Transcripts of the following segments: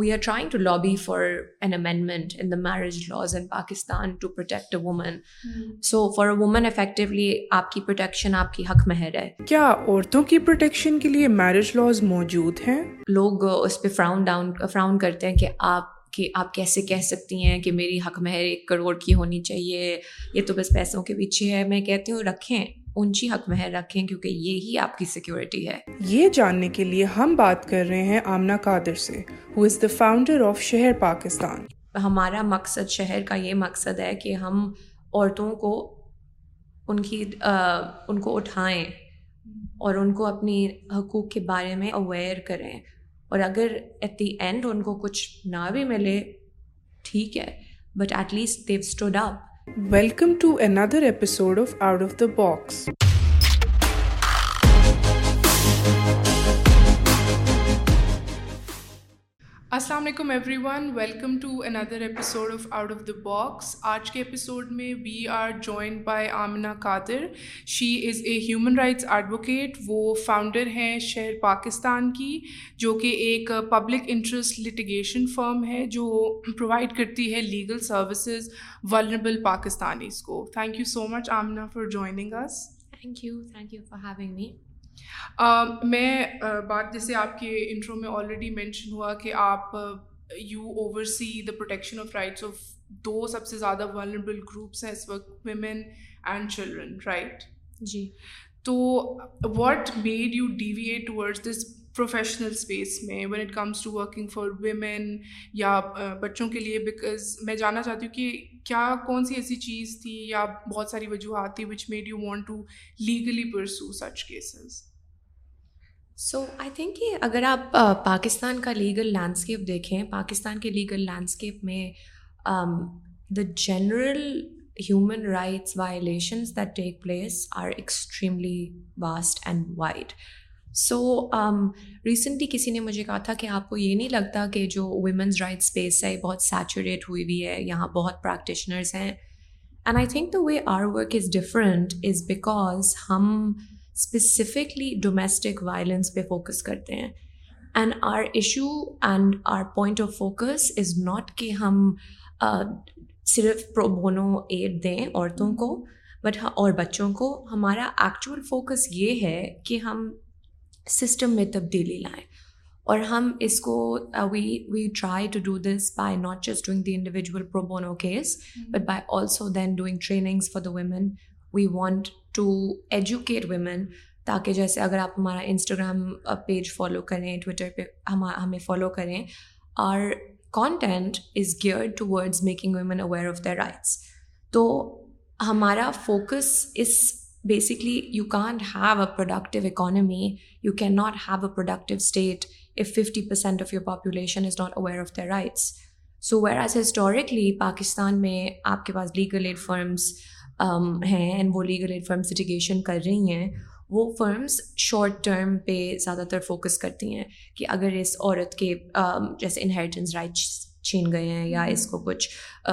We are trying to lobby for for an in in the marriage laws Pakistan to protect a a woman woman so effectively آپ کی protection آپ کی حق مہر ہے کیا عورتوں کی پروٹیکشن کے لیے میرج لاز موجود ہیں لوگ اس پہ فراؤن ڈاؤن فراؤن کرتے ہیں کہ آپ کہ آپ کیسے کہہ سکتی ہیں کہ میری حق مہر ایک کروڑ کی ہونی چاہیے یہ تو بس پیسوں کے پیچھے ہے میں کہتی ہوں رکھیں اونچی حق مہر رکھیں کیونکہ یہی آپ کی سیکیورٹی ہے یہ جاننے کے لیے ہم بات کر رہے ہیں آمنا قادر سے who is the founder of Shehr Pakistan ہمارا مقصد شہر کا یہ مقصد ہے کہ ہم عورتوں کو ان کی آ, ان کو اٹھائیں اور ان کو اپنی حقوق کے بارے میں اویئر کریں اور اگر ایٹ دی اینڈ ان کو کچھ نہ بھی ملے ٹھیک ہے but at least they've stood up Welcome to another episode of Out of the Box. السلام علیکم everyone welcome to another episode of out of the box آج کے ایپیسوڈ میں we are join by Amna Qadir she is a human rights advocate وہ founder ہیں شہر پاکستان کی جو کہ ایک پبلک انٹرسٹ لٹیگیشن فرم ہے جو پرووائڈ کرتی ہے لیگل سروسز ولربل پاکستانیز کو thank you so much Amna for joining us thank thank you you for having me میں بات جیسے آپ کے انٹرو میں آلریڈی مینشن ہوا کہ آپ you oversee the protection of rights of دو سب سے زیادہ ولربل گروپس ہیں اس وقت ویمن اینڈ چلڈرن رائٹ جی تو what made you devote towards this professional space میں when it comes to working for women یا بچوں کے لیے بیکاز میں جاننا چاہتی ہوں کہ کیا کون سی ایسی چیز تھی یا بہت ساری وجوہات تھی which made you want to legally pursue such cases so I think کہ اگر آپ پاکستان کا لیگل لینڈسکیپ دیکھیں پاکستان کے لیگل لینڈسکیپ میں the general human rights violations that take place are extremely vast and wide so recently کسی نے مجھے کہا تھا کہ آپ کو یہ نہیں لگتا کہ جو ویمنز رائٹ اسپیس ہے بہت سیچوریٹ ہوئی ہوئی ہے یہاں بہت پریکٹیشنرز ہیں and I think the way our work is different is because ہم اسپیسیفکلی ڈومیسٹک وائلنس پہ فوکس کرتے ہیں and our issue and our point of focus is not کہ ہم صرف پروبونو ایڈ دیں عورتوں کو بٹ اور بچوں کو ہمارا ایکچوئل فوکس یہ ہے کہ ہم سسٹم میں تبدیلی لائیں اور ہم اس کو we we try to do this by not just doing the individual pro bono case but by also then doing trainings for the women we want to educate women تاکہ جیسے اگر آپ ہمارا انسٹاگرام پیج فالو کریں Twitter پہ ہم ہمیں follow کریں اور content is gear towards making women aware of the rights تو ہمارا focus us basically you can't have a productive economy you can not have a productive state if fifty percent of your population is not aware of the rights so whereas historically Pakistan میں آپ کے پاس legal aid firms Um, mm-hmm. ہیں and وہ legal aid firms litigation کر رہی ہیں وہ فرمس شارٹ ٹرم پہ زیادہ تر فوکس کرتی ہیں کہ اگر اس عورت کے um, جیسے انہیریٹنس رائٹس چھین گئے ہیں یا mm-hmm. اس کو کچھ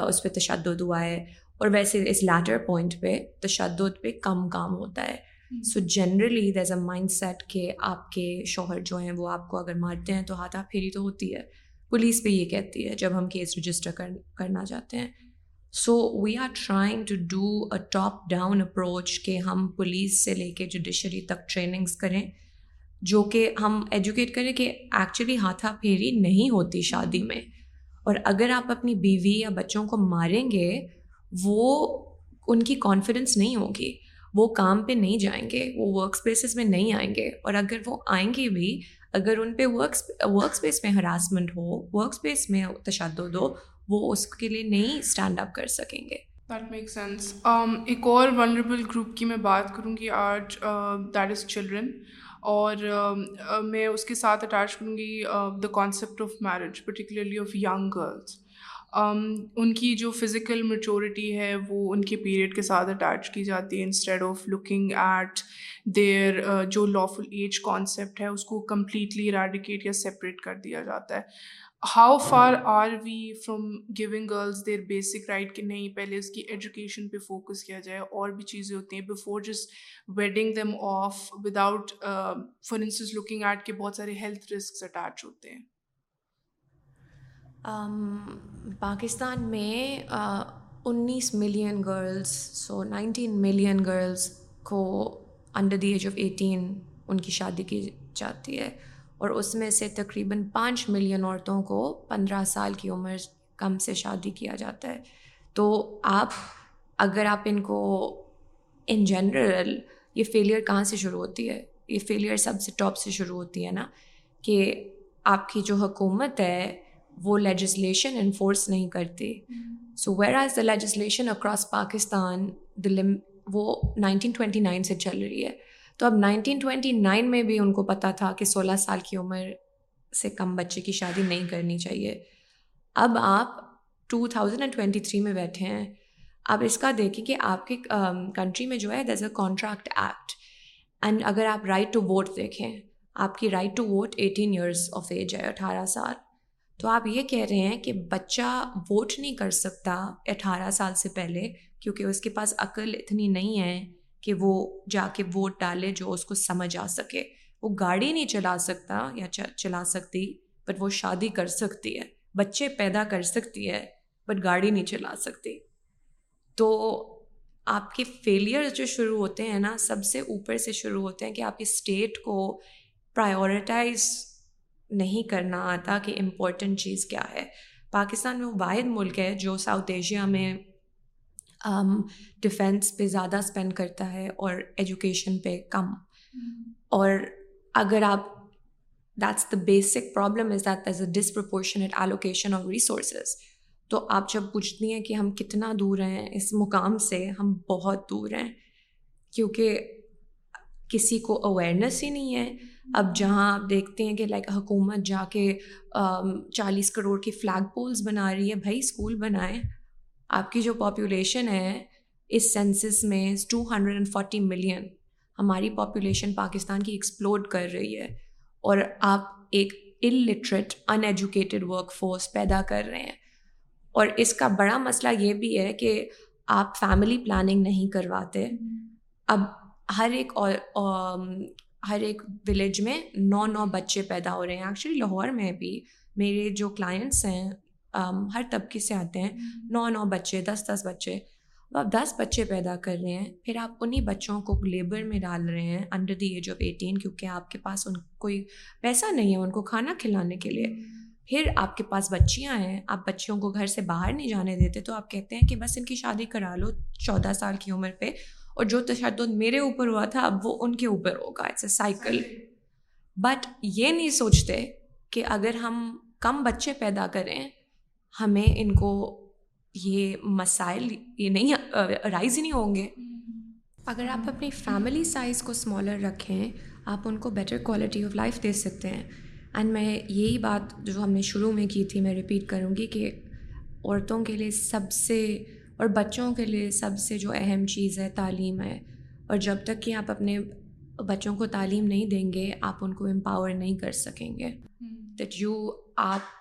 اس پہ تشدد ہوا ہے اور ویسے اس لیٹر پوائنٹ پہ تشدد پہ کم کام ہوتا ہے so generally there's a mindset کہ آپ کے شوہر جو ہیں وہ آپ کو اگر مارتے ہیں تو ہاتھ آپ پھیری تو ہوتی ہے پولیس پہ یہ کہتی ہے جب ہم کیس رجسٹر کرنا چاہتے ہیں so we are trying to do a top down approach کہ ہم پولیس سے لے کے جوڈیشری تک ٹریننگس کریں جو کہ ہم ایجوکیٹ کریں کہ ایکچولی ہاتھا پھیری نہیں ہوتی شادی میں اور اگر آپ اپنی بیوی یا بچوں کو ماریں گے وہ ان کی کانفیڈنس نہیں ہوگی وہ کام پہ نہیں جائیں گے وہ ورک اسپیسز میں نہیں آئیں گے اور اگر وہ آئیں گے بھی اگر ان پہ ورک ورک اسپیس میں ہراسمنٹ ہو ورک اسپیس میں تشدد ہو وہ اس کے لیے نہیں اسٹینڈ اپ کر سکیں گے دیٹ میک سینس ایک اور ونریبل گروپ کی میں بات کروں گی آرٹ دیٹ از چلڈرن اور um, uh, میں اس کے ساتھ اٹیچ کروں گی the concept of marriage particularly of young girls ان کی جو فزیکل میچورٹی ہے وہ ان کے پیریڈ کے ساتھ اٹیچ کی جاتی ہے instead of looking at their جو لافل ایج کانسیپٹ ہے اس کو کمپلیٹلی ریڈیکیٹ یا سپریٹ کر دیا جاتا ہے how far are we from going girls their basic right کہ نہیں پہلے اس کی ایجوکیشن پہ فوکس کیا جائے اور بھی چیزیں ہوتی ہیں before just wedding them off without looking at کے بہت سارے ہیلتھ رسکس اٹیچ ہوتے ہیں پاکستان میں انیس million girls so nineteen million girls کو under the age of eighteen ان کی شادی کی جاتی ہے اور اس میں سے تقریباً پانچ ملین عورتوں کو پندرہ سال کی عمر کم سے شادی کیا جاتا ہے تو آپ اگر آپ ان کو ان جنرل یہ فیلیئر کہاں سے شروع ہوتی ہے یہ فیلیئر سب سے ٹاپ سے شروع ہوتی ہے نا کہ آپ کی جو حکومت ہے وہ لیجسلیشن انفورس نہیں کرتی so where are the legislation across Pakistan دلی وہ نائنٹین ٹوینٹی نائن سے چل رہی ہے تو اب نائنٹین ٹوینٹی نائن میں بھی ان کو پتہ تھا کہ سولہ سال کی عمر سے کم بچے کی شادی نہیں کرنی چاہیے اب آپ two thousand and twenty three میں بیٹھے ہیں اب اس کا دیکھیں کہ آپ کے کنٹری میں جو ہے there's a contract act and اگر آپ رائٹ ٹو ووٹ دیکھیں آپ کی right to vote eighteen years of age ہے اٹھارہ سال تو آپ یہ کہہ رہے ہیں کہ بچہ ووٹ نہیں کر سکتا اٹھارہ سال سے پہلے کیونکہ اس کے پاس عقل اتنی نہیں ہے کہ وہ جا کے ووٹ ڈالے جو اس کو سمجھ آ سکے وہ گاڑی نہیں چلا سکتا یا چلا سکتی بٹ وہ شادی کر سکتی ہے بچے پیدا کر سکتی ہے بٹ گاڑی نہیں چلا سکتی تو آپ کے فیلئر جو شروع ہوتے ہیں نا سب سے اوپر سے شروع ہوتے ہیں کہ آپ کی اسٹیٹ کو پرائیورٹائز نہیں کرنا آتا کہ امپورٹنٹ چیز کیا ہے پاکستان میں وہ واحد ملک ہے جو ساؤتھ ایشیا میں ڈیفینس پہ زیادہ اسپینڈ کرتا ہے اور ایجوکیشن پہ کم mm-hmm. اور اگر آپ that's the basic problem is that is a disproportionate allocation of resources تو آپ جب پوچھتی ہیں کہ ہم کتنا دور ہیں اس مقام سے ہم بہت دور ہیں کیونکہ کسی کو اویئرنیس ہی نہیں ہے mm-hmm. اب جہاں آپ دیکھتے ہیں کہ لائک حکومت جا کے چالیس کروڑ کی فلیگ پولس بنا رہی ہے بھائی اسکول بنائیں آپ کی جو پاپولیشن ہے اس سینسس میں two hundred and forty million ہماری پاپولیشن پاکستان کی ایکسپلورڈ کر رہی ہے اور آپ ایک illiterate uneducated workforce پیدا کر رہے ہیں اور اس کا بڑا مسئلہ یہ بھی ہے کہ آپ فیملی پلاننگ نہیں کرواتے اب ہر ایک ہر ایک ولیج میں نو نو بچے پیدا ہو رہے ہیں ایکچولی لاہور میں بھی میرے جو کلائنٹس ہیں ہر طبقے سے آتے ہیں نو نو بچے دس دس بچے اب آپ دس بچے پیدا کر رہے ہیں پھر آپ انہیں بچوں کو لیبر میں ڈال رہے ہیں under the age of eighteen کیونکہ آپ کے پاس ان کوئی پیسہ نہیں ہے ان کو کھانا کھلانے کے لیے پھر آپ کے پاس بچیاں ہیں آپ بچیوں کو گھر سے باہر نہیں جانے دیتے تو آپ کہتے ہیں کہ بس ان کی شادی کرا لو چودہ سال کی عمر پہ اور جو تشدد میرے اوپر ہوا تھا اب وہ ان کے اوپر ہوگا اٹس اے سائیکل بٹ یہ نہیں سوچتے کہ اگر ہم کم بچے پیدا کریں ہمیں ان کو یہ مسائل یہ نہیں رائز ہی نہیں ہوں گے اگر آپ اپنی فیملی سائز کو اسمالر رکھیں آپ ان کو بیٹر کوالٹی آف لائف دے سکتے ہیں اینڈ میں یہی بات جو ہم نے شروع میں کی تھی میں رپیٹ کروں گی کہ عورتوں کے لیے سب سے اور بچوں کے لیے سب سے جو اہم چیز ہے تعلیم ہے اور جب تک کہ آپ اپنے بچوں کو تعلیم نہیں دیں گے آپ ان کو امپاور نہیں کر سکیں گے دیٹ یو آپ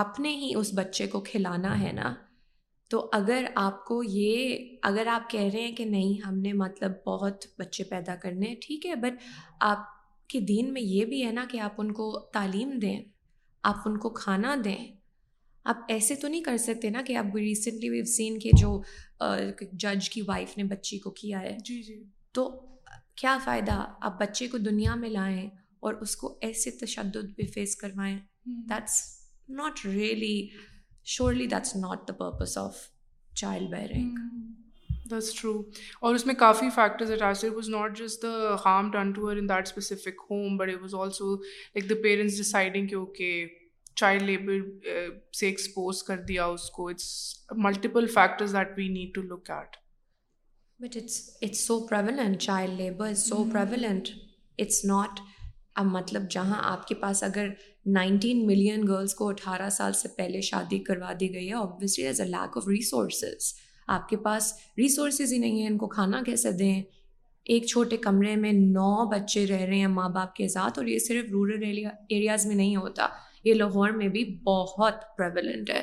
آپ نے ہی اس بچے کو کھلانا ہے نا تو اگر آپ کو یہ اگر آپ کہہ رہے ہیں کہ نہیں ہم نے مطلب بہت بچے پیدا کرنے ہیں ٹھیک ہے بٹ آپ کے دین میں یہ بھی ہے نا کہ آپ ان کو تعلیم دیں آپ ان کو کھانا دیں آپ ایسے تو نہیں کر سکتے نا کہ آپ ریسنٹلی ویو سین کے جو جج کی وائف نے بچی کو کیا ہے جی جی تو کیا فائدہ آپ بچے کو دنیا میں لائیں اور اس کو ایسے تشدد بھی فیس کروائیں that's not really surely that's not the purpose of child bearing this true اور اس میں کافی فیکٹرز اٹیچ تھے was not just the harm done to her in that specific home but it was also like the parents deciding کہ okay child labour سے expose کر دیا اس کو it's multiple factors that we need to look at but it's it's so prevalent child labour is so prevalent it's not اب مطلب جہاں آپ کے پاس اگر نائنٹین ملین گرلس کو اٹھارہ سال سے پہلے شادی کروا دی گئی ہے as a lack of resources آپ کے پاس ریسورسز ہی نہیں ہیں ان کو کھانا کیسے دیں ایک چھوٹے کمرے میں نو بچے رہ رہے ہیں ماں باپ کے ساتھ اور یہ صرف رورل ایریاز میں نہیں ہوتا یہ لاہور میں بھی بہت پریولنٹ ہے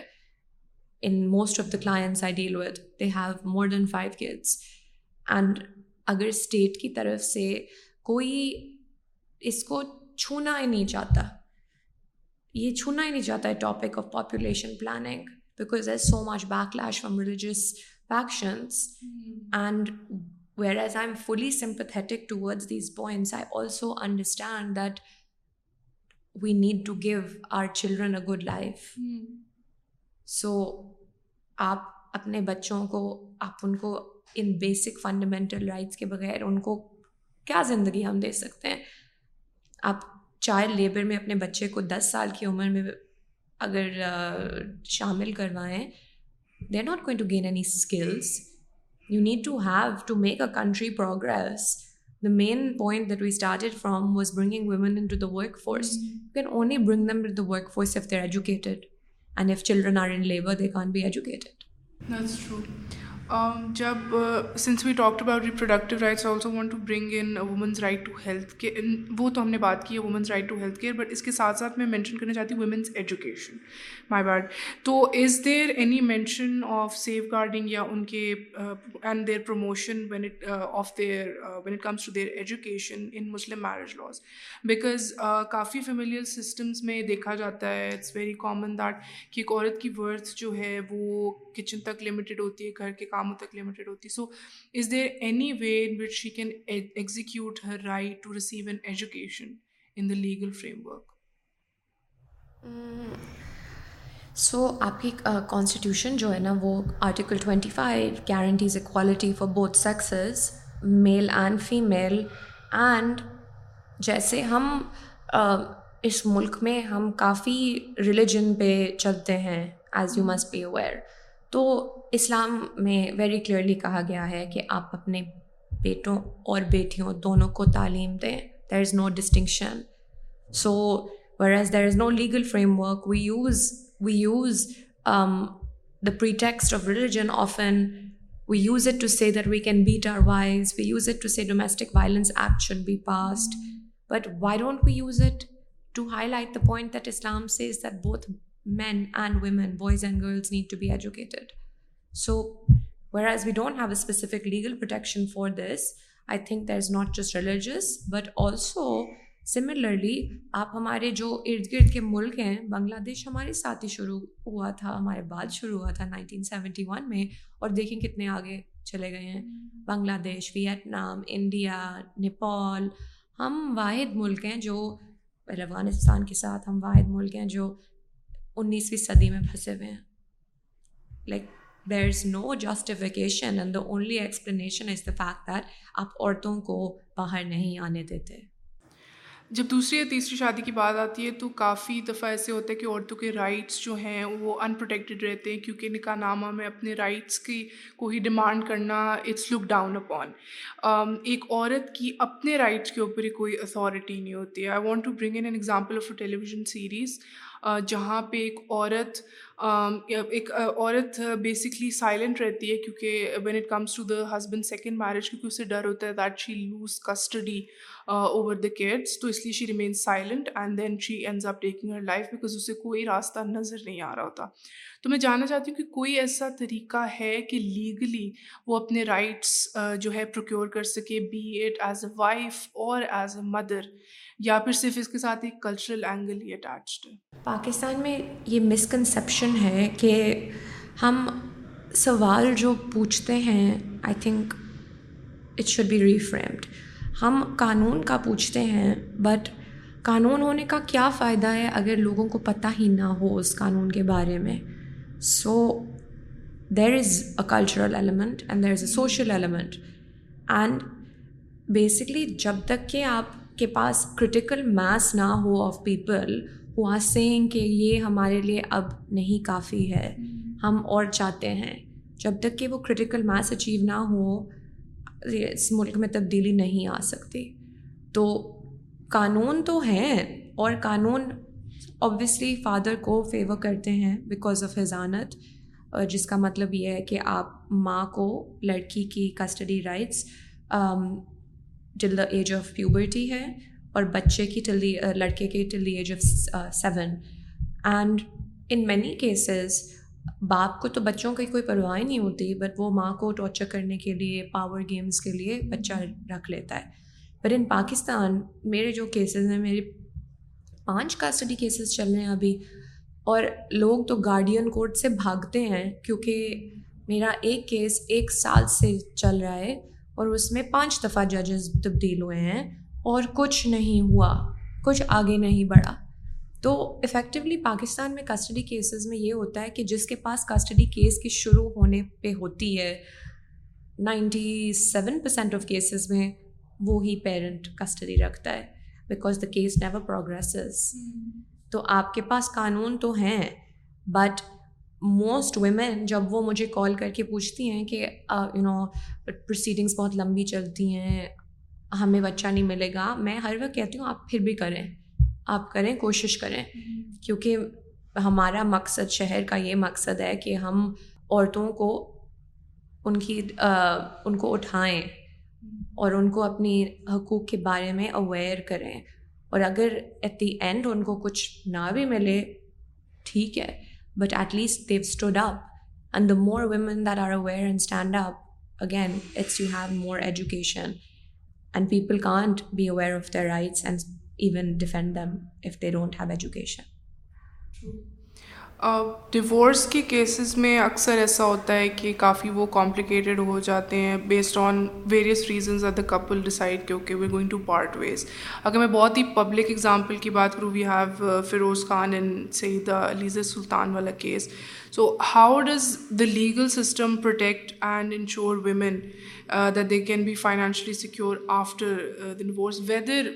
in most of the clients I deal with they have more than five kids and اگر اسٹیٹ کی طرف سے کوئی اس کو چھونا ہی نہیں چاہتا یہ چھونا ہی نہیں چاہتا of population planning because because so much backlash from religious factions and whereas I I am fully sympathetic towards these points also understand that we need to give our children a good life so آپ اپنے بچوں کو آپ ان کو ان basic fundamental rights کے بغیر ان کو کیا زندگی ہم دے سکتے ہیں آپ چائلڈ لیبر میں اپنے بچے کو دس سال کی عمر میں اگر شامل کروائیں they are not going to gain any skills you need to have to make a country progress the main point that we started from was bringing women into the workforce you can only bring them to the workforce if they educated and if children are in labour they can be educated جب since we talk about reproductive rights also want to bring in women's right to health care وہ تو ہم نے بات کی ہے women's right to health care but اس کے ساتھ ساتھ میں مینشن کرنا چاہتی ہوں وومنس ایجوکیشن مائی بیڈ تو is there any mention of safeguarding یا ان کے and there promotion of their it comes to their education in Muslim marriage laws because coffee familial systems میں دیکھا جاتا ہے اٹس ویری کامن دیٹ کہ ایک عورت کی ورتھ جو ہے وہ کچن تک لمیٹیڈ ہوتی ہے گھر کے کام کاموں تک لمیٹیڈ ہوتی so is there any way in which she can execute her right to receive an education in the legal framework so آپ کی کانسٹیٹیوشن جو ہے نا وہ article twenty five guarantees equality for both sexes male and female and جیسے ہم اس ملک میں ہم کافی ریلیجن پہ چلتے ہیں as you must be aware تو اسلام میں ویری کلیئرلی کہا گیا ہے کہ آپ اپنے بیٹوں اور بیٹیوں دونوں کو تعلیم دیں there is no distinction so distinction as there is no legal framework we use we use the pretext of religion often we use it to say that we can beat our wives we use it to say domestic violence act should be passed but why don't we use it to highlight the point that Islam says that both men and women, boys and girls need to be educated. So whereas we don't have specific legal protection for this I think there is not just religious, but also similarly آپ ہمارے جو ارد گرد کے ملک ہیں بنگلہ دیش ہمارے ساتھ ہی شروع ہوا تھا ہمارے بعد شروع ہوا تھا نائنٹین سیونٹی ون میں اور دیکھیں کتنے آگے چلے گئے ہیں بنگلہ دیش ویٹنام انڈیا نیپال ہم واحد ملک ہیں جو افغانستان کے ساتھ ہم واحد ملک ہیں جو انیسویں صدی میں پھنسے ہوئے ہیں like there is no justification and the only explanation is the fact that آپ عورتوں کو باہر نہیں آنے دیتے جب دوسری یا تیسری شادی کی بات آتی ہے تو کافی دفعہ ایسے ہوتا ہے کہ عورتوں کے رائٹس جو ہیں وہ ان پروٹیکٹیڈ رہتے ہیں کیونکہ نکاح نامہ میں اپنے رائٹس کی کو ہی ڈیمانڈ کرنا اٹس لک ڈاؤن اپون ایک عورت کی اپنے رائٹس کے اوپر ہی کوئی اتھارٹی نہیں ہوتی I want to bring in an example of a television series جہاں پہ ایک عورت ایک عورت بیسکلی سائلنٹ رہتی ہے کیونکہ when it comes to the husband second marriage کیونکہ اسے ڈر ہوتا ہے that she lose custody over the kids تو اس لیے she remain silent and then she ends up taking her life because اسے کوئی راستہ نظر نہیں آ رہا ہوتا تو میں جاننا چاہتی ہوں کہ کوئی ایسا طریقہ ہے کہ لیگلی وہ اپنے رائٹس جو ہے پروکیور کر سکے be it as a wife اور ایز اے مدر یا پھر صرف اس کے ساتھ ایک کلچرل اینگل ہی اٹیچڈ ہے پاکستان میں یہ مس کنسیپشن ہے کہ ہم سوال جو پوچھتے ہیں I think it should be reframed ہم قانون کا پوچھتے ہیں بٹ قانون ہونے کا کیا فائدہ ہے اگر لوگوں کو پتہ ہی نہ ہو اس قانون کے بارے میں so there is a cultural element and there is a social element and basically جب تک کہ آپ کے پاس کرٹیکل میس نہ ہو of people who are saying کہ یہ ہمارے لیے اب نہیں کافی ہے ہم اور چاہتے ہیں جب تک کہ وہ کرٹیکل میس اچیو نہ ہو اس ملک میں تبدیلی نہیں آ سکتی تو قانون تو ہیں اور قانون اوبیسلی فادر کو فیور کرتے ہیں بیکاز آف حضانت جس کا مطلب یہ ہے کہ آپ ماں کو لڑکی کی custody rights till the age of puberty ہے اور بچے کی ٹل دی لڑکے کی till the age of seven and in many cases باپ کو تو بچوں کی کوئی پرواہ نہیں ہوتی بٹ وہ ماں کو ٹارچر کرنے کے لیے پاور گیمس کے لیے بچہ رکھ لیتا ہے بٹ ان پاکستان میرے جو کیسز ہیں میرے پانچ کسٹڈی کیسز چل رہے ہیں ابھی اور لوگ تو گارڈین کورٹ سے بھاگتے ہیں کیونکہ میرا ایک کیس ایک سال سے چل رہا ہے اور اس میں پانچ دفعہ ججز تبدیل ہوئے ہیں اور کچھ نہیں ہوا کچھ آگے نہیں بڑھا تو افیکٹولی پاکستان میں کسٹڈی کیسز میں یہ ہوتا ہے کہ جس کے پاس کسٹڈی کیس کے شروع ہونے پہ ہوتی ہے ninety seven percent of cases میں وہی پیرنٹ کسٹڈی رکھتا ہے because the case never progresses تو آپ کے پاس قانون تو ہیں بٹ موسٹ ویمن جب وہ مجھے کال کر کے پوچھتی ہیں کہ یو نو پروسیڈنگس بہت لمبی چلتی ہیں ہمیں بچہ نہیں ملے گا میں ہر وقت کہتی ہوں آپ پھر بھی کریں آپ کریں کوشش کریں mm-hmm. کیونکہ ہمارا مقصد شہر کا یہ مقصد ہے کہ ہم عورتوں کو ان کی ان کو اٹھائیں mm-hmm. اور ان کو اپنی حقوق کے بارے میں اویئر کریں اور اگر ایٹ دی اینڈ ان کو کچھ نہ بھی ملے ٹھیک ہے But at least they've stood up. And the more women that are aware and stand up, again, it's you have more education. And people can't be aware of their rights and even defend them if they don't have education. Divorce کے cases میں اکثر ایسا ہوتا ہے کہ کافی وہ complicated ہو جاتے ہیں based on various reasons or the couple decide okay we going to part ways اگر میں بہت ہی پبلک ایگزامپل کی بات کروں we have Feroze Khan and Syeda Aliza Sultan والا case so how does the legal system protect and ensure women that they can be financially secure after the divorce whether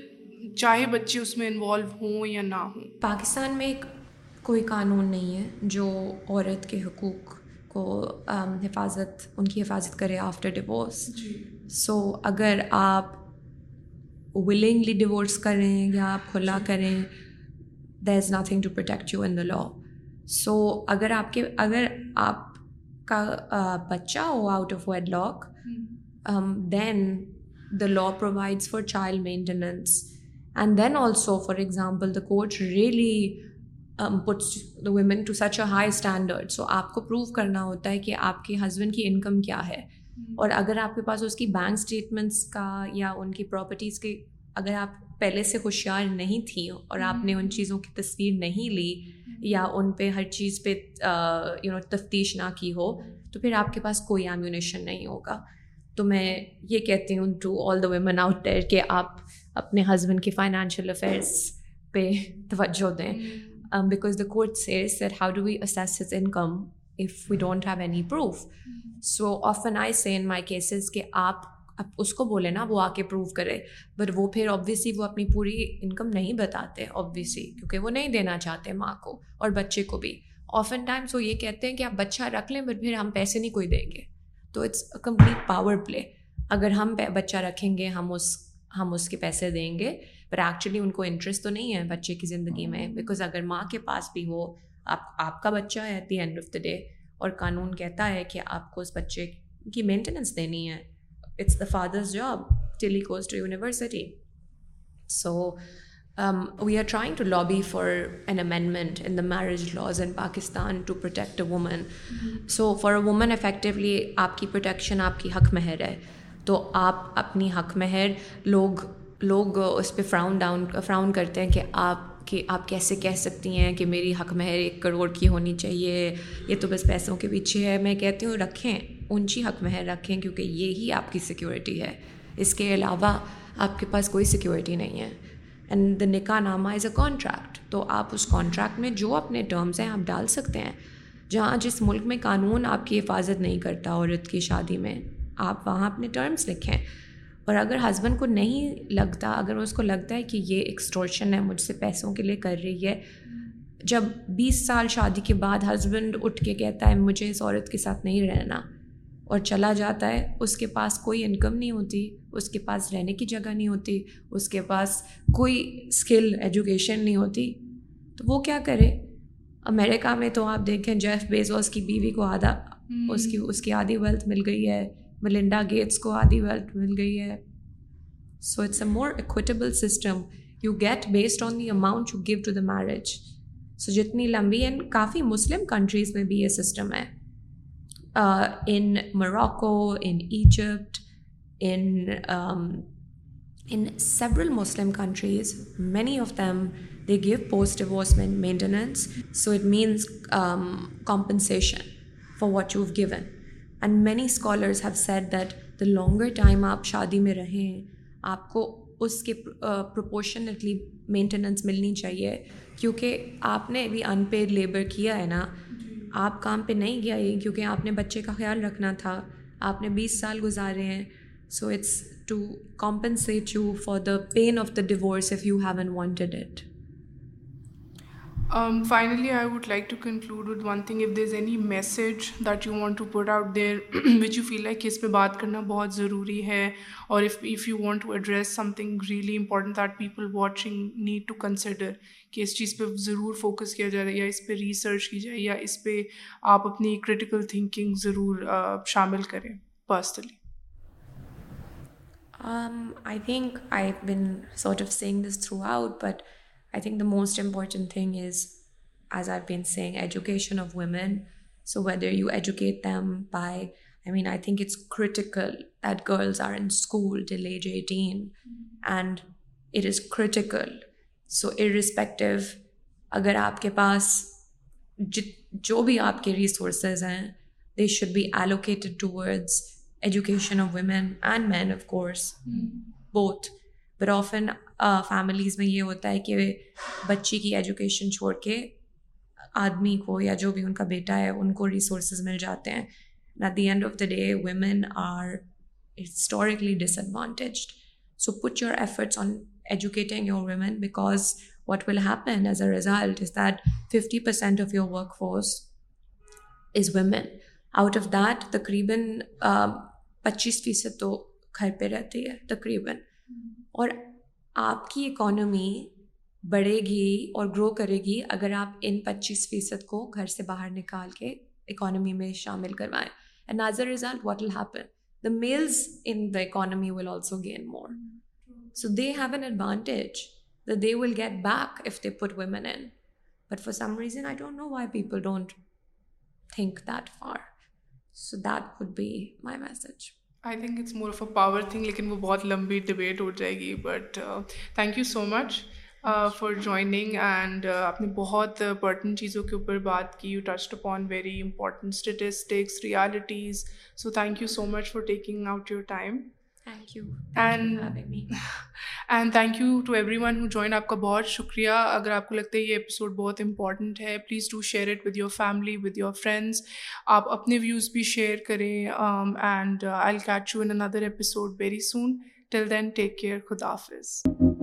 چاہے بچے اس میں involve ہوں یا نہ ہوں پاکستان میں ایک کوئی قانون نہیں ہے جو عورت کے حقوق کو حفاظت ان کی حفاظت کرے آفٹر ڈیورس سو اگر آپ ولنگلی ڈیورس کریں یا آپ کھلا جی۔ کریں there is nothing to protect you in the law so اگر آپ کے اگر آپ کا بچہ ہو out of wedlock then the law provides for child maintenance and then also for example the courts really put women to such a high standard so آپ کو prove کرنا ہوتا ہے کہ آپ کے ہسبینڈ کی انکم کیا ہے اور اگر آپ کے پاس اس کی بینک اسٹیٹمنٹس کا یا ان کی پراپرٹیز کے اگر آپ پہلے سے ہوشیار نہیں تھیں اور آپ نے ان چیزوں کی تصویر نہیں لی یا ان پہ ہر چیز پہ یو نو تفتیش نہ کی ہو تو پھر آپ کے پاس کوئی ایمونیشن نہیں ہوگا تو میں یہ کہتی ہوں to all the women out there کہ آپ اپنے ہسبینڈ کی فائنینشیل افیئرس پہ توجہ دیں um, because the court says sir how do we assess his income if we don't have any proof So often I say in my cases کہ آپ اس کو بولے نا وہ آ کے پروو کرے بٹ وہ پھر آبویسلی وہ اپنی پوری انکم نہیں بتاتے آبویسلی کیونکہ وہ نہیں دینا چاہتے ماں کو اور بچے کو بھی آفن ٹائمس وہ یہ کہتے ہیں کہ آپ بچہ رکھ لیں بٹ پھر ہم پیسے نہیں کوئی دیں گے تو it's a complete power play اگر ہم بچہ رکھیں گے ہم اس ہم اس کے پیسے دیں گے پر ایکچولی ان کو انٹرسٹ تو نہیں ہے بچے کی زندگی میں بیکاز ہاں. اگر ماں کے پاس بھی ہو آپ آپ کا بچہ ہے at the end of the day اور قانون کہتا ہے کہ آپ کو اس بچے کی مینٹیننس دینی ہے it's the father's job till goes to university so we are trying to lobby for an amendment in the marriage laws in Pakistan to protect a woman so for a woman effectively آپ کی protection آپ کی حق مہر ہے تو آپ اپنی حق مہر لوگ لوگ اس پہ فراؤن ڈاؤن فراؤن کرتے ہیں کہ آپ کہ آپ کیسے کہہ سکتی ہیں کہ میری حق مہر ایک کروڑ کی ہونی چاہیے یہ تو بس پیسوں کے پیچھے ہے میں کہتی ہوں رکھیں اونچی حق مہر رکھیں کیونکہ یہی آپ کی سیکیورٹی ہے اس کے علاوہ آپ کے پاس کوئی سیکیورٹی نہیں ہے اینڈ دا نکاح نامہ از اے کانٹریکٹ تو آپ اس کانٹریکٹ میں جو اپنے ٹرمز ہیں آپ ڈال سکتے ہیں جہاں جس ملک میں قانون آپ کی حفاظت نہیں کرتا عورت کی شادی میں آپ وہاں اپنے ٹرمز لکھیں اور اگر ہسبینڈ کو نہیں لگتا اگر اس کو لگتا ہے کہ یہ ایکسٹورشن ہے مجھ سے پیسوں کے لیے کر رہی ہے جب بیس سال شادی کے بعد ہسبینڈ اٹھ کے کہتا ہے مجھے اس عورت کے ساتھ نہیں رہنا اور چلا جاتا ہے اس کے پاس کوئی انکم نہیں ہوتی اس کے پاس رہنے کی جگہ نہیں ہوتی اس کے پاس کوئی اسکل ایجوکیشن نہیں ہوتی تو وہ کیا کرے امیرکا میں تو آپ دیکھیں جیف بیزوس کی بیوی کو آدھا اس کی اس کی آدھی ویلتھ مل گئی ہے ملنڈا گیٹس کو آدھی ویلتھ مل گئی ہے so it's a more equitable system you get based on the amount you give to the marriage so جتنی لمبی اینڈ کافی مسلم کنٹریز میں بھی یہ سسٹم ہے in Morocco in Egypt in in several Muslim countries many of them they give post maintenance so it means compensation for what you given and many scholars have said that the longer time آپ شادی میں رہیں آپ کو اس کے proportionately maintenance ملنی چاہیے کیونکہ آپ نے بھی ان پیڈ لیبر کیا ہے نا آپ کام پہ نہیں گیا ہی کیونکہ آپ نے بچے کا خیال رکھنا تھا آپ نے بیس سال گزارے ہیں so it's to compensate you for the pain of the divorce if you wanted it finally I would like that you to put out like کہ اس پہ بات کرنا بہت ضروری ہے اور اس چیز پہ ضرور فوکس کیا جائے یا اس پہ ریسرچ کی جائے یا اس پہ آپ اپنی کریٹیکل ضرور شامل کریں personally I think the most important thing is as our big education of women so we you educate them by I mean I think it's critical that girls are in school till age eighteen and it is critical so irrespective اگر آپ کے پاس جو بھی آپ کے resources ہیں they should be allocated toward education of women and men of course both but often families میں یہ ہوتا ہے کہ بچی کی ایجوکیشن چھوڑ کے آدمی کو یا جو بھی ان کا بیٹا ہے ان کو ریسورسز مل جاتے ہیں at the end of the day women are historically disadvantaged so put your efforts on educating your women because what will happen as a result is that fifty percent of your workforce is women out of that تقریباً uh, پچیس فیصد تو گھر پہ رہتی ہے تقریباً اور آپ کی اکانومی بڑھے گی اور گرو کرے گی اگر آپ ان پچیس فیصد کو گھر سے باہر نکال کے اکانومی میں شامل کروائیں and as a result what will happen the males in the economy will also gain more so they have an advantage the they will get back if they put women in but for some reason I don't know why people don't think that for so that would be my message I think it's more of a power thing لیکن وہ بہت لمبی debate ہو جائے گی but thank you so much for joining and آپ نے بہت امپورٹنٹ چیزوں کے اوپر بات کی you touch upon very important statistics realities so thank you so much for taking out your time thank you and and thank you to everyone who join آپ کا بہت شکریہ اگر آپ کو لگتا ہے یہ ایپیسوڈ بہت امپورٹنٹ ہے please do share it with your family with your friends آپ اپنے ویوز بھی شیئر کریں and I catch you in another episode very soon till then take care خدا حافظ